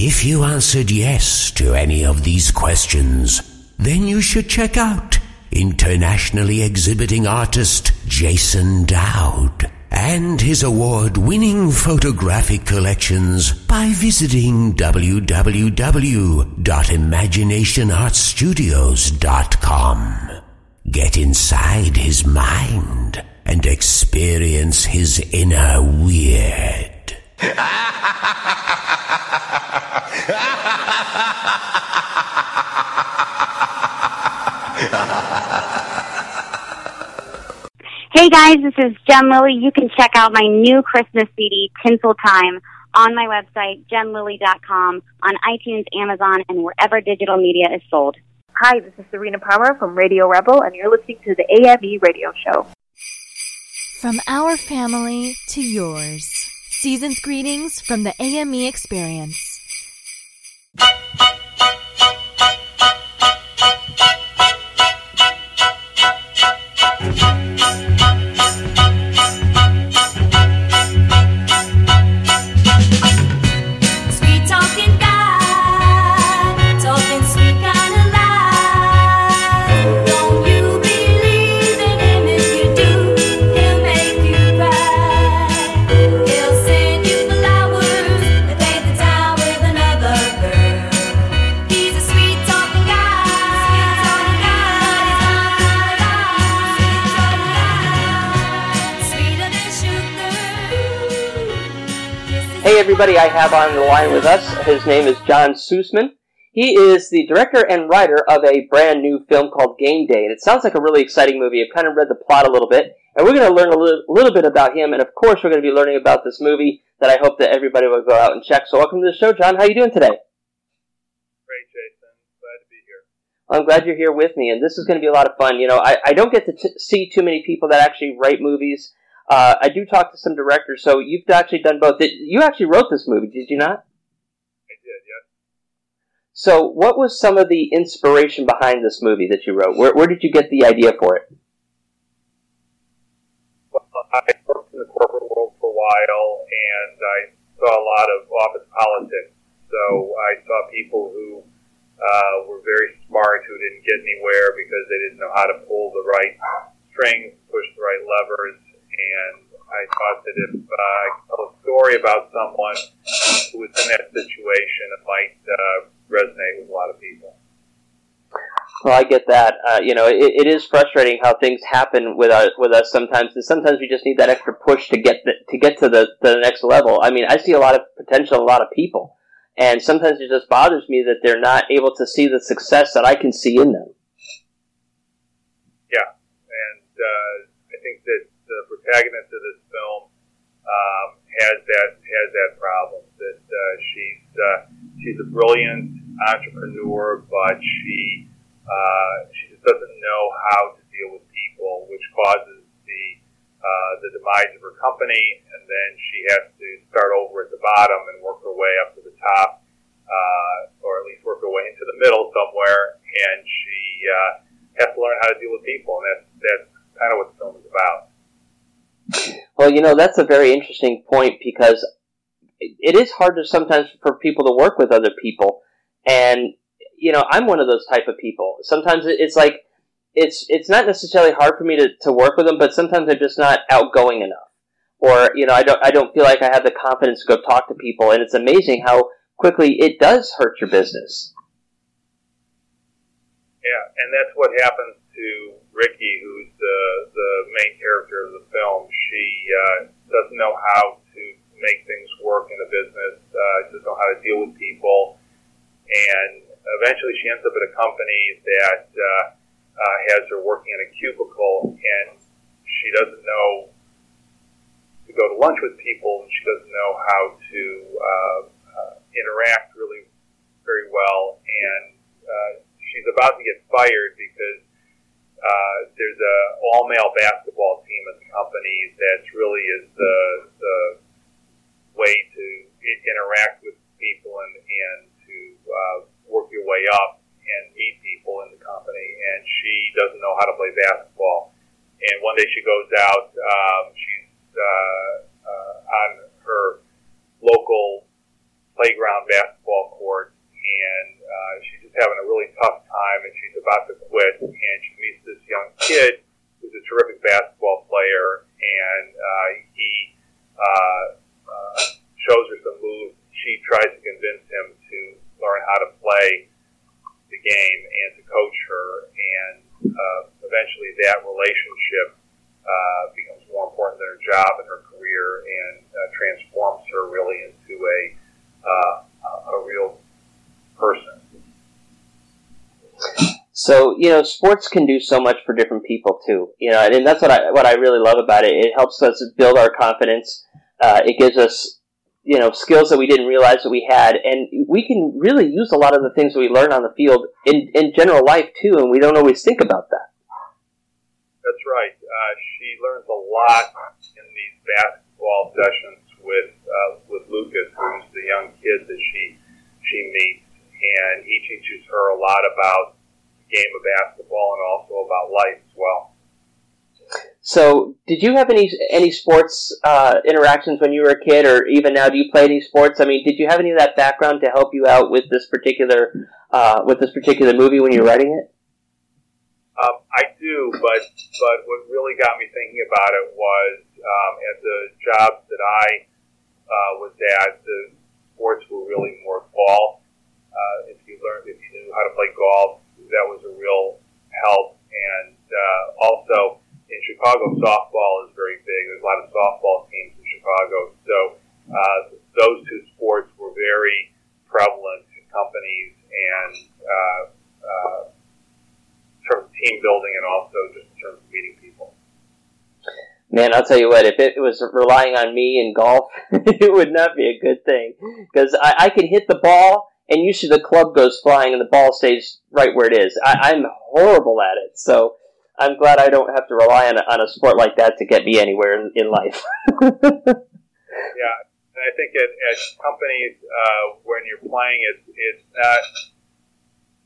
If you answered yes to any of these questions, then you should check out internationally exhibiting artist Jason Dowd and his award-winning photographic collections by visiting www.imaginationartstudios.com. Get inside his mind and experience his inner weird. Hey guys, this is Jen Lilly. You can check out my new Christmas CD, Tinsel Time, on my website, jenlilly.com, on iTunes, Amazon, and wherever digital media is sold. Hi, this is Sarena Parmar from Radio Rebel, and you're listening to the AME Radio Show. From our family to yours. Season's greetings from the AME Experience. Everybody, I have on the line with us. His name is John Sussman. He is the director and writer of a brand new film called Game Day, and it sounds like a really exciting movie. I've kind of read the plot a little bit, and we're going to learn a little, little bit about him, and of course, we're going to be learning about this movie that I hope that everybody will go out and check. So, welcome to the show, John. How are you doing today? Great, Jason. Glad to be here. I'm glad you're here with me, and this is going to be a lot of fun. You know, I, I don't get to t- see too many people that actually write movies. Uh, I do talk to some directors, so you've actually done both. Did, you actually wrote this movie, did you not? I did, yes. So, what was some of the inspiration behind this movie that you wrote? Where, where did you get the idea for it? Well, I worked in the corporate world for a while, and I saw a lot of office politics. So I saw people who uh, were very smart who didn't get anywhere because they didn't know how to pull the right strings, push the right levers, and I thought that if uh, I tell a story about someone who was in that situation, it might uh, resonate with a lot of people. Well, I get that. Uh, you know, it, it is frustrating how things happen with us, with us sometimes, and sometimes we just need that extra push to get the, to get to the to the next level. I mean, I see a lot of potential in a lot of people, and sometimes it just bothers me that they're not able to see the success that I can see in them. Yeah, and uh, I think that protagonist of this film um, has that has that problem that uh, she's uh, she's a brilliant entrepreneur, but she uh, she just doesn't know how to deal with people, which causes the uh, the demise of her company, and then she has know, that's a very interesting point because it is hard to sometimes for people to work with other people. And, you know, I'm one of those type of people. Sometimes it's like, it's, it's not necessarily hard for me to, to work with them, but sometimes I'm just not outgoing enough. Or, you know, I don't, I don't feel like I have the confidence to go talk to people. And it's amazing how quickly it does hurt your business. Yeah, and that's what happens to Ricky, who's the the main character of the film. She uh, doesn't know how to make things work in a business. Uh, doesn't know how to deal with people, and eventually she ends up at a company that uh, uh, has her working in a cubicle, and she doesn't know to go to lunch with people, and she doesn't know how to uh, uh, interact really very well, and uh, she's about to get fired because uh, there's a all male basketball team at the company that really is the the way to interact with people and and to uh, work your way up and meet people in the company. And she doesn't know how to play basketball. And one day she goes out. Um, she's uh, uh, on her local playground basketball and uh, she's just having a really tough time, and she's about to quit. And she meets this young kid who's a terrific basketball player, and uh, he uh, uh, shows her some moves. She tries to convince him to learn how to play the game and to coach her, and uh, eventually that relationship uh, becomes more important than her job and her career, and uh, transforms her really into a uh, a- a real person. So you know, sports can do so much for different people too. You know, and that's what I what I really love about it. It helps us build our confidence. Uh, it gives us you know skills that we didn't realize that we had, and we can really use a lot of the things that we learn on the field in in general life too, and we don't always think about that. That's right. Uh, she learns a lot in these basketball sessions with uh, with Lucas, who's the young kid that she she meets, and he teaches her a lot about the game of basketball and also about life as well. So, did you have any any sports uh, interactions when you were a kid, or even now? Do you play any sports? I mean, did you have any of that background to help you out with this particular uh, with this particular movie when you were writing it? Um, I do, but but what really got me thinking about it was um, at the jobs that I uh, was at, the sports were really more golf. Uh, if you learned, if you knew how to play golf, that was a real help. And uh, also in Chicago, softball is very big. There's a lot of softball teams in Chicago, so uh, those two sports were very prevalent in companies and. Uh, uh, in terms of team building and also just in terms of meeting people. Man, I'll tell you what, if it was relying on me in golf, it would not be a good thing. Because I, I can hit the ball, and usually the club goes flying and the ball stays right where it is. I, I'm horrible at it. So I'm glad I don't have to rely on a, on a sport like that to get me anywhere in, in life. Yeah, and I think at, at companies uh, when you're playing, it's it's not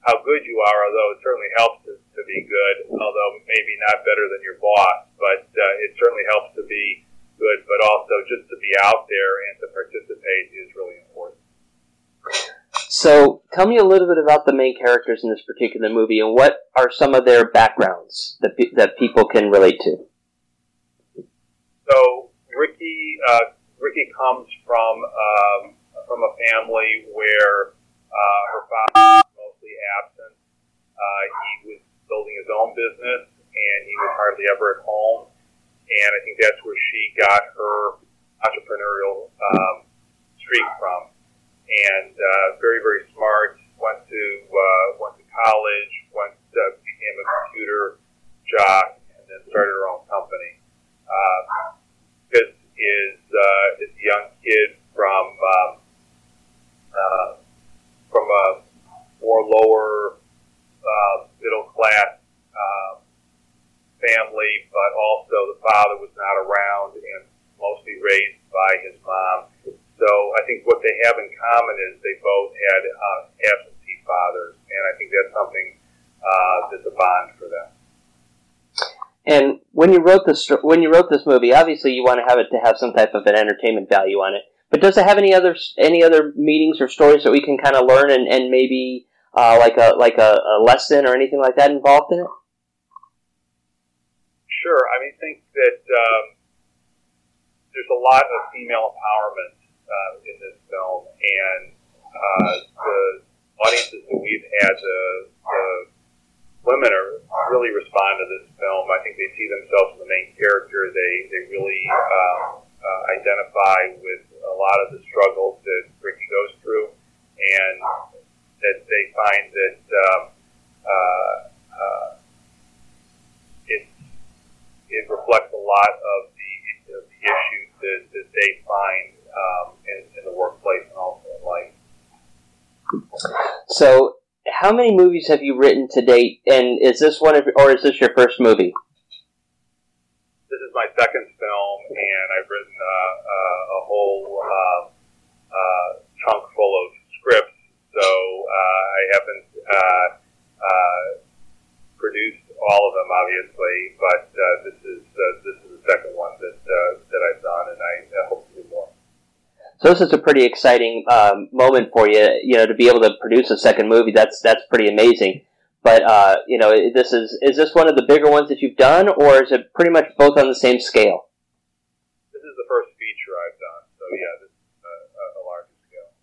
how good you are, although it certainly helps to, to be good. Although maybe not better than your boss, but uh, it certainly helps to be good. But also just to be out there and to participate is really important. So tell me a little bit about the main characters in this particular movie, and what are some of their backgrounds that, pe- that people can relate to? So Ricky, uh, Ricky comes from um, from a family where uh, her father was mostly absent. Uh, he was building his own business, and he was hardly ever at home. And I think that's where she got her entrepreneurial um, streak from. And uh, very, very smart. Went to uh, went to college. Went uh, became a computer jock, and then started her own company. Uh, this is uh, is a young kid from um, uh, from a more lower uh, middle class uh, family family, but also the father was not around and mostly raised by his mom. So I think what they have in common is they both had uh, absentee fathers, and I think that's something uh, that's a bond for them. And when you wrote this, when you wrote this movie, obviously you want to have it to have some type of an entertainment value on it. But does it have any other any other meanings or stories that we can kind of learn and, and maybe uh, like a like a, a lesson or anything like that involved in it? Sure. I mean, I think that um, there's a lot of female empowerment uh, in this film, and uh, the audiences that we've had, the, the women are really respond to this film. I think they see themselves as the main character. They they really um, uh, identify with a lot of the struggles that Ricky goes through, and that they find that um, uh, uh, it it reflects a lot of the, of the issues that, that they find um, in, in the workplace and also in life. So, how many movies have you written to date? And is this one of, or is this your first movie? This is my second film, and I've written uh, uh, a whole uh, uh, chunk full of scripts. So uh, I haven't uh, uh, produced all of them, obviously, but uh, this is uh, this is the second one that uh, that I've done, and I hope to do more. So this is a pretty exciting um, moment for you, you know, to be able to produce a second movie. That's that's pretty amazing. But uh, you know, this is is this one of the bigger ones that you've done, or is it pretty much both on the same scale? This is the first feature I've done, so yeah, this is uh, a larger scale.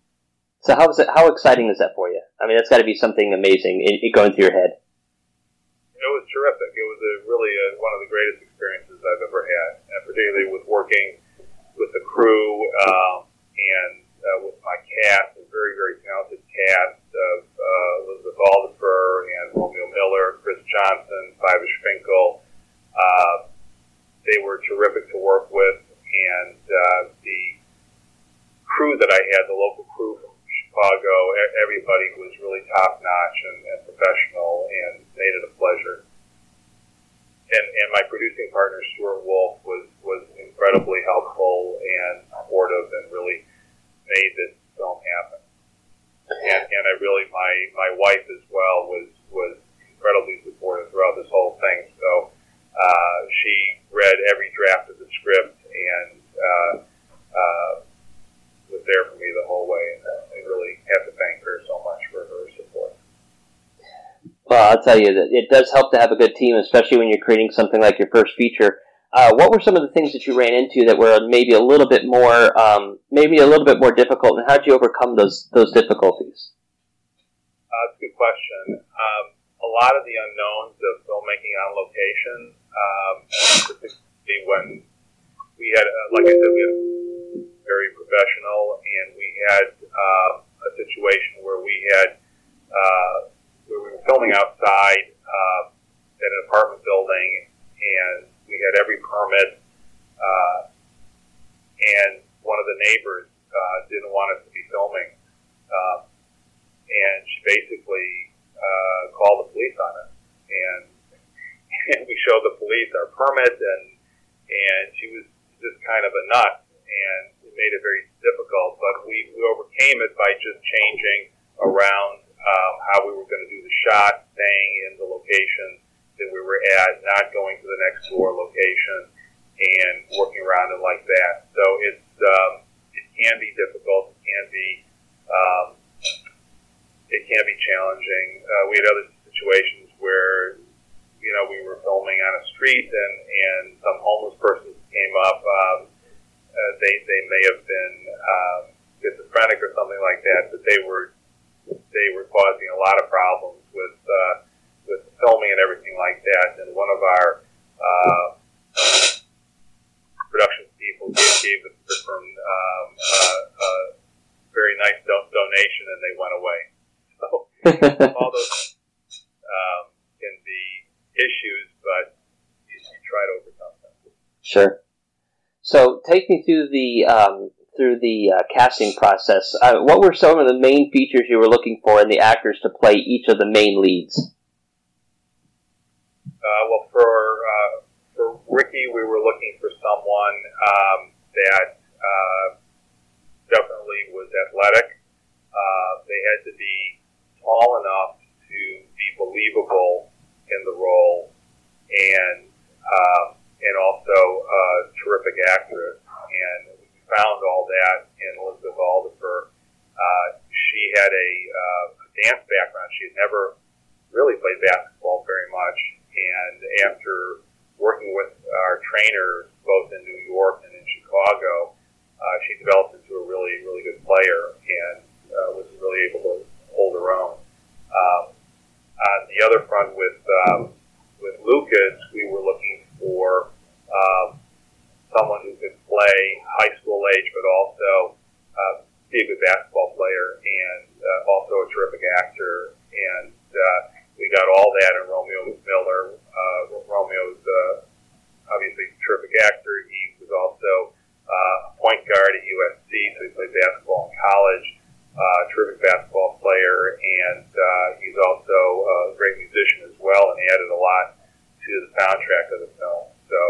So how is it? How exciting is that for you? I mean, that's got to be something amazing in, in going through your head. It was terrific. It was a, really a, one of the greatest experiences I've ever had, and particularly with working with the crew um, and uh, with my cast, a very, very talented cast of uh, Elizabeth Alderfer and Romeo Miller, Chris Johnson, Fiva Finkel. Uh, they were terrific to work with, and uh, the crew that I had, the local crew from Chicago, everybody was really top notch and, and professional, and made it a pleasure. And, and my producing partner Stuart Wolf was was incredibly helpful and supportive, and really made this film happen. And, and I really my my wife as well was was incredibly supportive throughout this whole thing. So uh, she read every draft of the script and uh, uh, was there for me the whole way, and I really have to thank her so much for her support. Well, I'll tell you that it does help to have a good team, especially when you're creating something like your first feature. Uh, what were some of the things that you ran into that were maybe a little bit more, um, maybe a little bit more difficult, and how did you overcome those those difficulties? Uh, that's a good question. Um, a lot of the unknowns of filmmaking on location, um, particularly when we had, uh, like I said, we had very professional, and we had uh, a situation where we had uh, where we were filming outside uh, at an apartment building, and we had every permit, uh, and one of the neighbors uh, didn't want us to be filming, um, and she basically uh, called the police on us, and and we showed the police our permit, and and she was just kind of a nut, and it made it very difficult. But we, we overcame it by just changing around um, how we were going to do the shot, staying in the location that we were at, not going to the next door location, and working around it like that. So it's um, it can be difficult. It can be um, it can be challenging. Uh, we had other situations where you know we were filming on a street and and some homeless person came up. Um, uh, they they may have been um, schizophrenic or something like that, but they were they were causing a lot of problems with uh, filming and everything like that. And one of our uh, production people gave, the person um, uh, a very nice do- donation, and they went away. So all those um, can be issues, but you, you try to overcome them. Sure. So take me through the um, through the uh, casting process. Uh, what were some of the main features you were looking for in the actors to play each of the main leads? Uh, well, for uh, Empathy, we were looking for someone um, that uh, definitely was athletic. Uh, they had to be tall enough to be believable in the role, and um, and also a terrific actress. And we found all that in Elizabeth Alderfer. Uh, she had a, uh, dance background. She had never really played basketball very much, and after working with our trainers both in New York and in Chicago, uh, she developed into a really, really good player and uh, was really able to hold her own. Um, on the other front, with um, with Lucas, we were looking for um, someone who could play high school age, but also uh, be a good basketball player and uh, also a terrific actor. And uh, we got all that in Romeo Miller. Uh, Romeo's uh, obviously terrific actor. He was also uh, a point guard at USC, so he played basketball in college. Uh, terrific basketball player, and uh, he's also a great musician as well, and he added a lot to the soundtrack of the film. So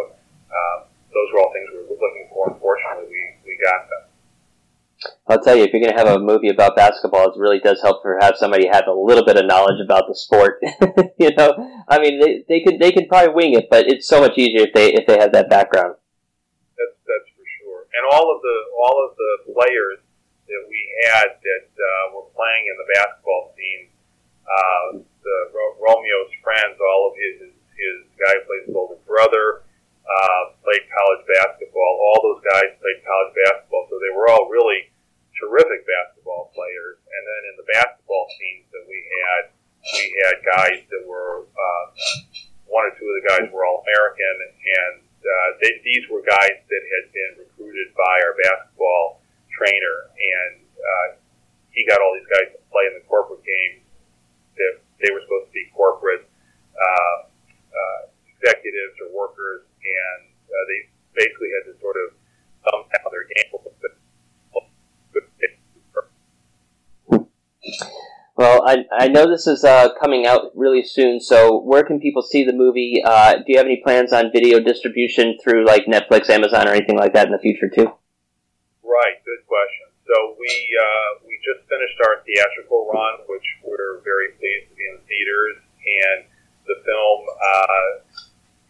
um, those were all things we were looking for. Unfortunately, we, we got them. I'll tell you, if you're going to have a movie about basketball, it really does help to have somebody have a little bit of knowledge about the sport. you know, I mean, they, they could they could probably wing it, but it's so much easier if they if they have that background. That's that's for sure. And all of the all of the players that we had that uh, were playing in the basketball scene, uh, the Ro- Romeo's friends, all of his his, guy who plays his older brother, uh, played college basketball. All those guys played college basketball, so they were all really terrific basketball players. And then in the basketball teams that we had, we had guys that were uh, one or two of the guys were all American, and uh, they, these were guys that had been recruited by our basketball trainer, and uh, he got all these guys to play in the corporate games. That they were supposed to be corporate uh, uh, executives or workers, and uh, they basically had to sort of thumb down their game a little bit. Well, I, I know this is uh, coming out really soon, so where can people see the movie? Uh, do you have any plans on video distribution through like Netflix, Amazon, or anything like that in the future too? Right, good question. So we uh, we just finished our theatrical run, which we're very pleased to be in the theaters, and the film uh,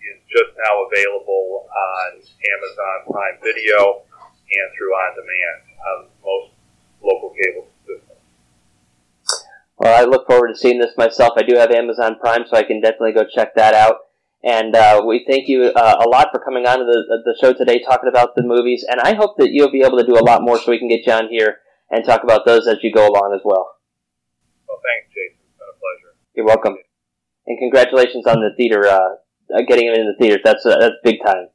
is just now available on Amazon Prime Video and through on demand on most local cable. Well, I look forward to seeing this myself. I do have Amazon Prime, so I can definitely go check that out. And uh, we thank you uh, a lot for coming on to the, the show today, talking about the movies. And I hope that you'll be able to do a lot more, so we can get you on here and talk about those as you go along as well. Well, thanks, Jason. It's been a pleasure. You're welcome. And congratulations on the theater, uh, uh, getting it in the theaters. That's uh, that's big time.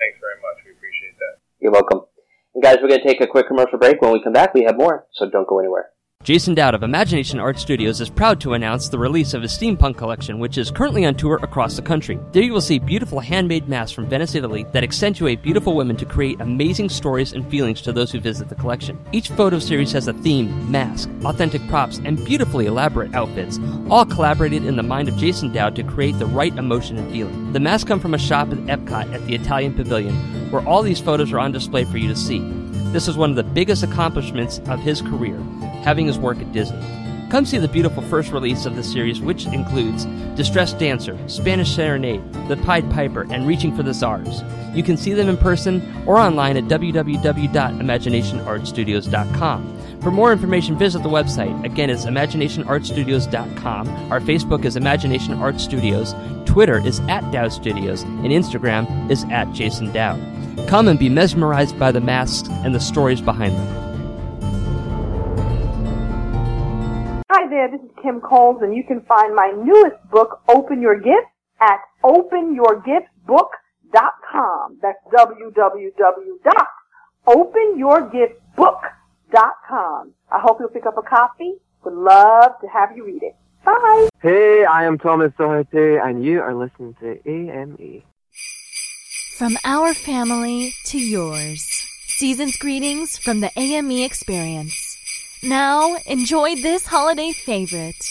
Thanks very much. We appreciate that. You're welcome. And guys, we're going to take a quick commercial break. When we come back, we have more, so don't go anywhere. Jason Dowd of Imagination Art Studios is proud to announce the release of his steampunk collection, which is currently on tour across the country. There you will see beautiful handmade masks from Venice, Italy that accentuate beautiful women to create amazing stories and feelings to those who visit the collection. Each photo series has a theme, mask, authentic props, and beautifully elaborate outfits, all collaborated in the mind of Jason Dowd to create the right emotion and feeling. The masks come from a shop at Epcot at the Italian Pavilion, where all these photos are on display for you to see. This is one of the biggest accomplishments of his career, having his work at Disney. Come see the beautiful first release of the series, which includes Distressed Dancer, Spanish Serenade, The Pied Piper, and Reaching for the Czars. You can see them in person or online at www.imaginationartstudios.com. For more information, visit the website. Again, it's imaginationartstudios.com. Our Facebook is Imagination Art Studios. Twitter is at Dowd Studios, and Instagram is at Jason Dowd. Come and be mesmerized by the masks and the stories behind them. Hi there, this is Kim Coles, and you can find my newest book, Open Your Gift, at openyourgiftbook.com. That's www.openyourgiftbook.com. I hope you'll pick up a copy. Would love to have you read it. Bye. Hey, I am Thomas Doherty, and you are listening to E. AME. From our family to yours. Season's greetings from the AME experience. Now, enjoy this holiday favorite.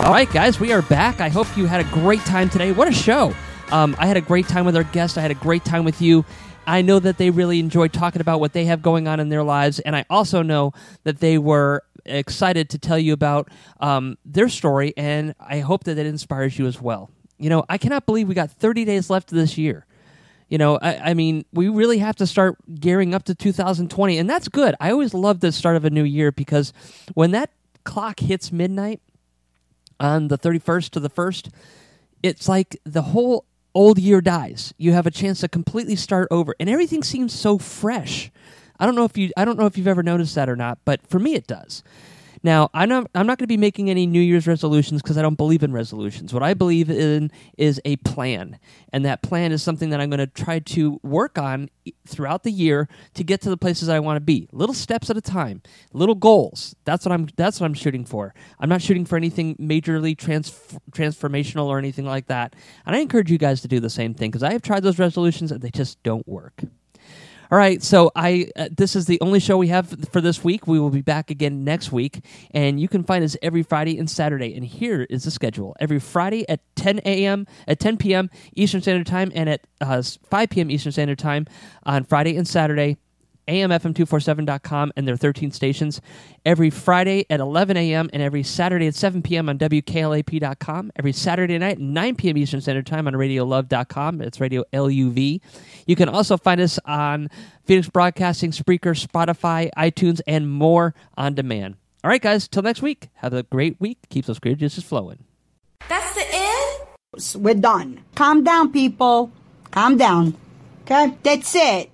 All right, guys, we are back. I hope you had a great time today. What a show! Um, I had a great time with our guest. I had a great time with you. I know that they really enjoyed talking about what they have going on in their lives, and I also know that they were excited to tell you about um, their story, and I hope that it inspires you as well. You know, I cannot believe we got 30 days left this year. You know, I, I mean, we really have to start gearing up to 2020, and that's good. I always love the start of a new year because when that clock hits midnight, on the 31st to the 1st, it's like the whole old year dies. You have a chance to completely start over and everything seems so fresh. I don't know if you I don't know if you've ever noticed that or not, but for me it does. Now, I'm not, I'm not going to be making any New Year's resolutions because I don't believe in resolutions. What I believe in is a plan. And that plan is something that I'm going to try to work on throughout the year to get to the places I want to be. Little steps at a time, little goals. That's what I'm that's what I'm shooting for. I'm not shooting for anything majorly trans- transformational or anything like that. And I encourage you guys to do the same thing because I have tried those resolutions and they just don't work. All right, so I uh, this is the only show we have for this week. We will be back again next week, and you can find us every Friday and Saturday. And here is the schedule: every Friday at 10 a.m. at 10 p.m. Eastern Standard Time, and at uh, 5 p.m. Eastern Standard Time on Friday and Saturday. AMFM247.com and their 13 stations every Friday at 11 a.m. and every Saturday at 7 p.m. on WKLAP.com. Every Saturday night 9 p.m. Eastern Standard Time on RadioLUV.com. It's Radio LUV. You can also find us on Phoenix Broadcasting, Spreaker, Spotify, iTunes, and more on demand. All right, guys, till next week. Have a great week. Keep those great juices flowing. That's the end? We're done. Calm down, people. Calm down. Okay? That's it.